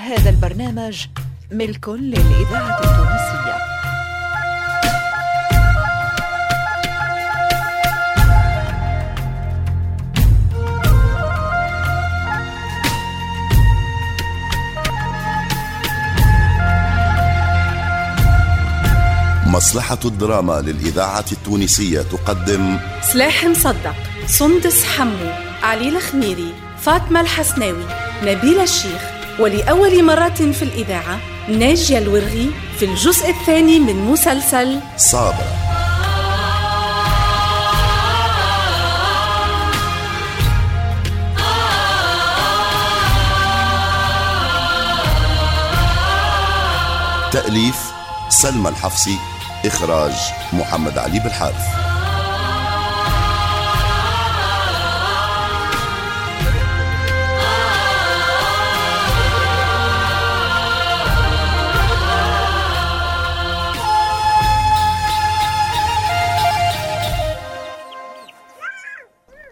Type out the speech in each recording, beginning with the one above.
هذا البرنامج ملك للإذاعة التونسية. مصلحة الدراما للإذاعة التونسية تقدم سلاح مصدق سندس حمو علي الخميري فاطمة الحسناوي نبيل الشيخ. ولأول مرة في الإذاعة ناجية الورغي في الجزء الثاني من مسلسل صابرة. تأليف سلمى الحفصي إخراج محمد علي بالحارث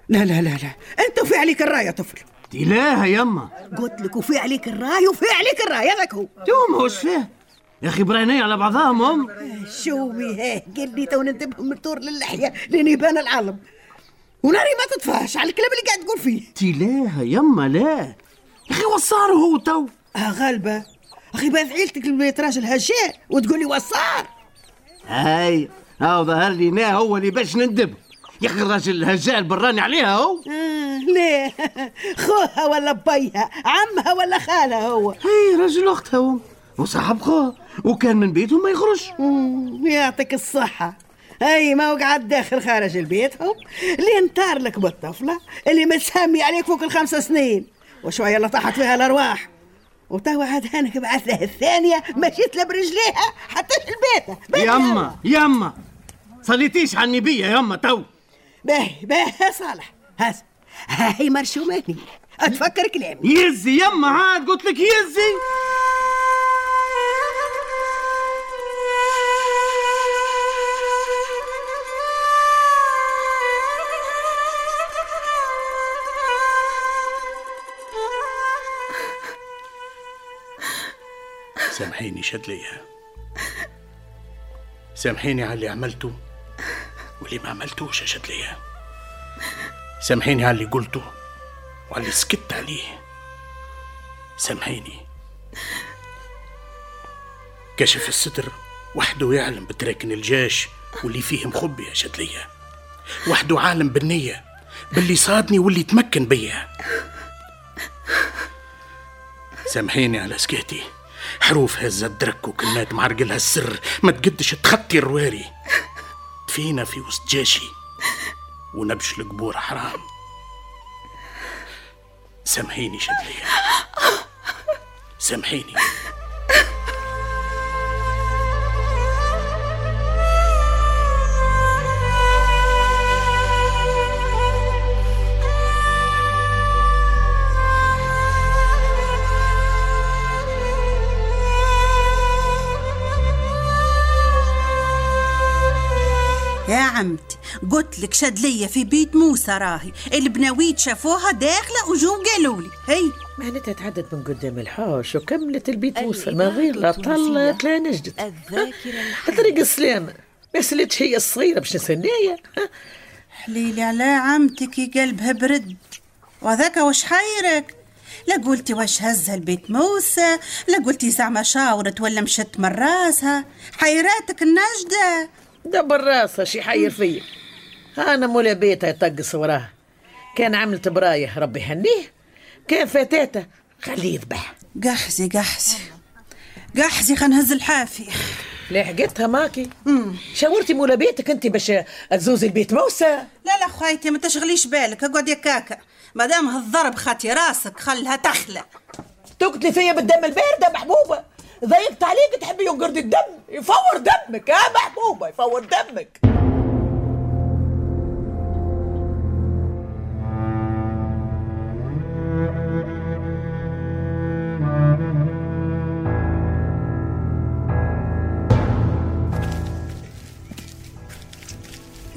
لا لا لا لا. أنت وفي عليك الراي يا طفل تلاها يما قلت لك وفي عليك الراي وفي عليك الراي هذاك هو. توم وش فيه؟ يا أخي برايني على بعضهم هم شو بيه؟ قال لي تو ننتبه من طور للحية لين يبان العالم. وناري ما تطفاش على الكلام اللي قاعد تقول فيه. تلاها يما لا يا أخي وصار هو تو. آه غالبة. أخي بعد عيلتك البيت راجل هشام وتقول لي وصار. هاي هاو ظهر لي هو اللي باش نندب يا أخي الراجل الهجال براني عليها هو. آه ليه؟ خوها ولا بيها؟ عمها ولا خالها هو؟ هي راجل أختها هو وصاحب خوه وكان من بيتهم ما يخرج. مم، يعطيك الصحة. اي ما وقعد داخل خارج البيت هم اللي انتار لك بالطفلة اللي متسمي عليك فوق الخمس سنين. وشوية اللي طاحت فيها الأرواح. وتوا عاد هانك بعثها الثانية مشيت له برجليها حتى البيت. يما يما صليتيش على النبية يما تو باهي باهي يا صالح. هاز هاي مرشوماني أتفكر كلامي. يزي يما عاد قلت لك يزي. سامحيني شدلية سامحيني على اللي عملته. واللي ما عملتوش يا شدلية سامحيني على اللي قلته وعلى اللي سكت عليه. سامحيني. كشف الستر وحده يعلم بتراكن الجيش واللي فيه مخبي يا شدلية وحده عالم بالنية باللي صادني واللي تمكن بيا. سامحيني على سكيتي. حروف هزت درك وكلمات معرقلها السر. ما تقدش تخطي الرواري. فينا في وسط جيشي. ونبش القبور حرام. سامحيني شدلية سامحيني. عمتي. قلت لك شد ليا في بيت موسى راهي. البناويت شافوها داخلة وجو قالوا لي. هي. معناتها تعدت من قدام الحوش وكملت البيت موسى من غير لا طلت لا نجدت. الذاكرة طريق السلامة. ما سلتش هي الصغيرة باش نسنية حليلي على عمتك يا قلبها برد. وهذاك وش حيرك؟ لا قلتي واش هزها البيت موسى. لا قلتي زعما شاورت ولا مشت من راسها. حيراتك النجدة. دبر راسها شي حير فيا أنا مولا بيتها يطقس وراه. كان عملت برايه ربي يهنيه كان فتاته خليه يذبح. قحزي قحزي قحزي خل نهز الحافي. لحقتها ماكي؟ شاورتي مولا بيتك انت باش تزوزي البيت موسى؟ لا لا خويتي ما تشغليش بالك. أقعد يا كاكا. ما دام هالضرب خاتي راسك خلها تخلى تقتلي فيا بالدم البارد يا محبوبة. ضيقت عليك تحبي ينقرد الدم يفور دمك يا محبوبه يفور دمك.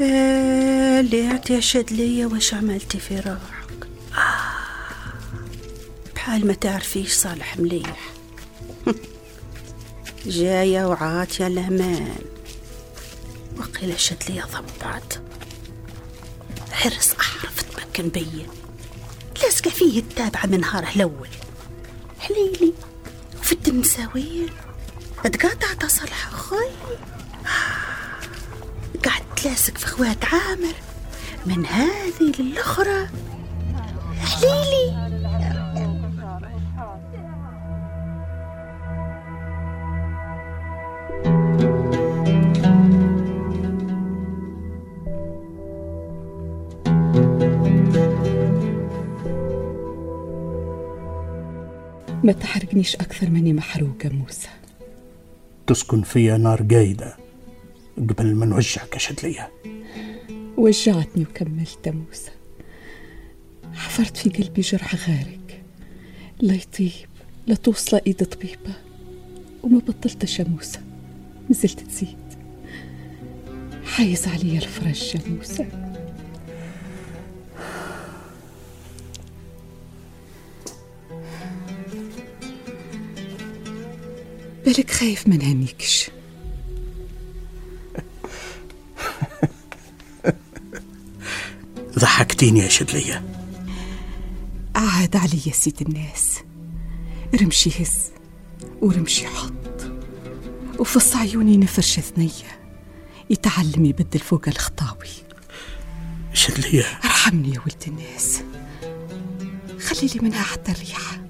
آه، ليعت يا شدلية وش عملتي في روحك؟ آه. بحال ما تعرفيش صالح مليح. جاية وعاطية الأمان وقيل شد لي ضبعت حرص أعرف تمكن بيا لازقة فيه التابعة من نهاره الأول. حليلي وفي التمساوين تقاطع تصلح أخوي. قاعد تلاسك في أخوات عامر. من هذه للأخرى. حليلي! ما تحرقنيش أكثر مني محروقة موسى. تسكن فيا نار قايدة قبل ما نوجعك يا شدلية. وجعتني وكملت موسى. حفرت في قلبي جرح غارق. لا يطيب لا توصل إيد طبيبة. وما بطلتش يا موسى. نزلت تزيد. حايز علي الفرج يا موسى. بالك خايف ما نهنيكش ضحكتيني يا شدلية. عاد علي يا سيد الناس. رمشي هز ورمشي حط. وفص عيوني نفرش ثنية. يتعلم يبدل فوق الخطاوي. شدلية. ارحمني يا ولد الناس. خلي لي منها حتى الريحة.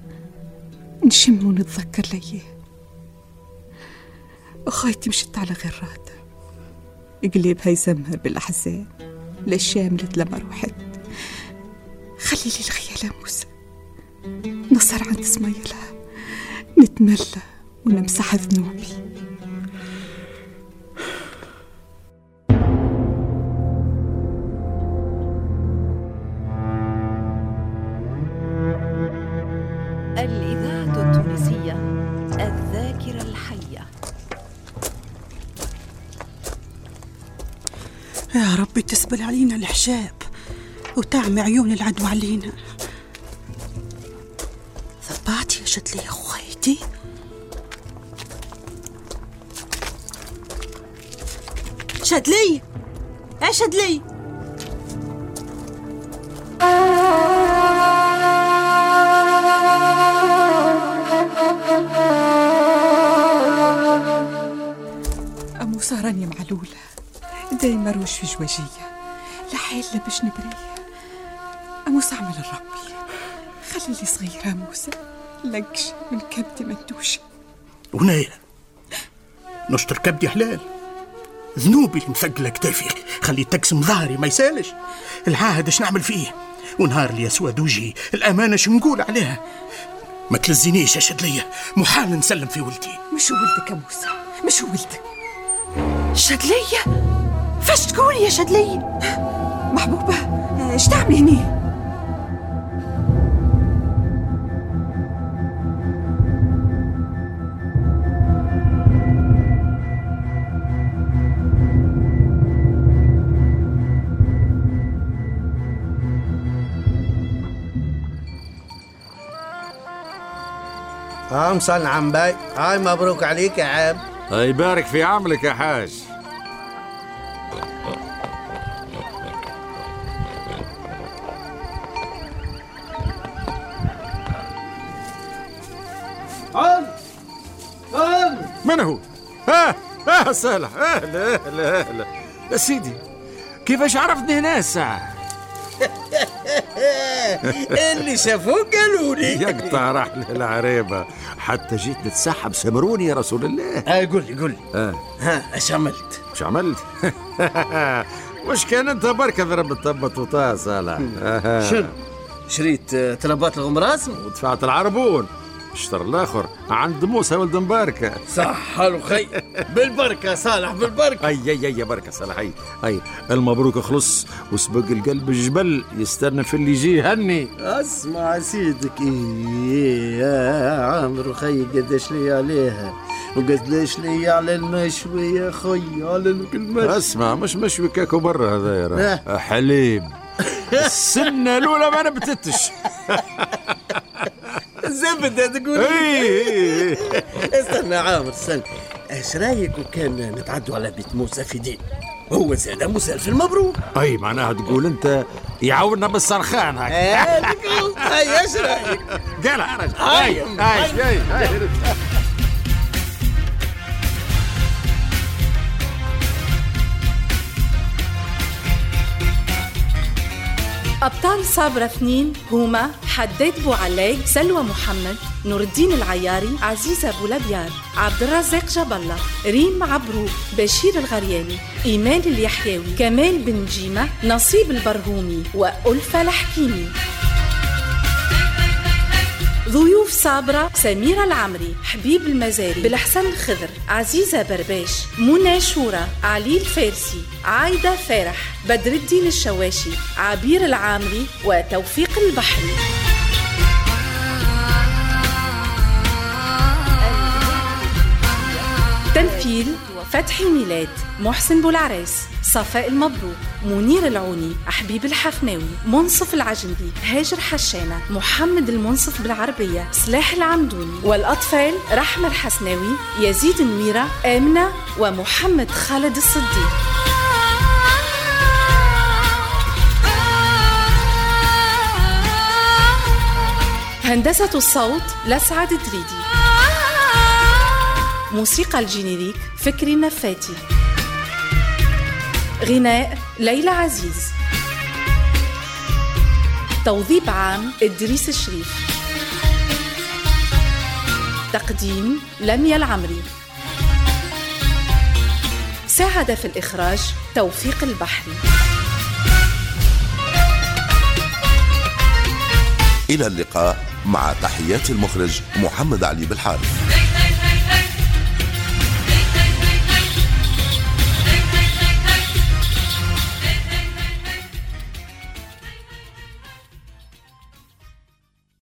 نشم ونتذكر ليه أخويتي مشت على غراته قلبها يزمهر بالأحزان. لا شاملت لما روحت خلي لي الخيال يا موسى. نصر عند سميلها نتملى ونمسح ذنوبي. الإذاعة التونسية الذاكرة الحية. يا ربي تسبل علينا الحجاب وتعمي عيون العدو علينا. ثباتي يا شدلي يا خويتي. شدلي يا شدلي موسى راني معلولة. دايما روش في جواجية لا حيل لا باش نبريه موسى اعمل لربي خلي لي صغيرة موسى. لقش من كبدي مدوشة ونايا نشطر كبدي حلال. ذنوبي اللي مثقلة كتافي. خلي تقسم ظهري ما يسالش. العهد اش نعمل فيه؟ ونهار اللي يسود وجهي الأمانة شو نقول عليها؟ ما تلزينيش يا شدلية محال نسلم في ولدي. مش ولدك يا موسى. مش ولدك. شدلية فاش تقولي يا شدلية محبوبة إيش تعملي هني؟ ها مصنع عم باي هاي مبروك عليك يا عم الله يبارك في عملك يا حاج. عم من هو؟ ها ها صالح أهلا أهلا أهلا يا سيدي كيفاش عرفتني هنا الساعة؟ اللي شافوك قالوا لي يقطع رحل العريبة حتى جيت نتسحب سمروني يا رسول الله هاي قول لي قول لي آه. ها إيش عملت؟ مش عملت؟ مش كان انت بركة ضرب الطبة وطا صالح آه. شنو؟ شريت آه، طلبات الغمراس؟ ودفعت العربون اشتر الآخر عند موسى ولد مباركة صح حلو خي. بالبركة صالح بالبركة. اي اي اي بركة صالح اي اي المبروك خلص وسبق القلب الجبل يستنى في اللي يجي هني اسمع سيدك إيه يا عمرو خي قداش لي عليها وقداش لي على المشوي يا خي على المشوي اسمع مش مشوي كاكو برا هذا يا. حليب. السنة الأولى ما نبتتش. زبدة تقول إي استنى عامر استنى. إيش رأيك وكان نتعدوا على بيت موسى في دين؟ هو زاد مسلف المبروك. أي معناها تقول أنت يعاوننا بالسرخان هكا هاي إيش رأيك؟ قالها يا رجل هاي. هاي هاي. أبطال صابرة اثنين هما حداد بوعلاق سلوى محمد نور الدين العياري عزيزة أبو لبيار عبد الرزاق جاب الله ريم عبرو بشير الغرياني إيمان اليحيوي كمال بن جيمة نصيب البرهومي وألفة الحكيمي. ضيوف صابرة سميرة العمري حبيب المزاري بالحسن الخضر عزيزة برباش منى شورى علي الفارسي عايدة فارح بدر الدين الشواشي عبير العامري وتوفيق البحري. تمثيل فتحي ميلاد محسن بولعريس صفاء المبروك منير العوني حبيب الحفناوي منصف العجندي هاجر حشانة محمد المنصف بالعربية سلاح العمدوني والأطفال رحمة الحسناوي يزيد النويرة آمنة ومحمد خالد الصديق. هندسة الصوت لسعد دريدي موسيقى الجينيريك فكري نفاتي غناء ليلى عزيز. توظيف عام إدريس الشريف. تقديم لميا العمري. ساعد في الإخراج توفيق البحري. إلى اللقاء مع تحيات المخرج محمد علي بالحارث.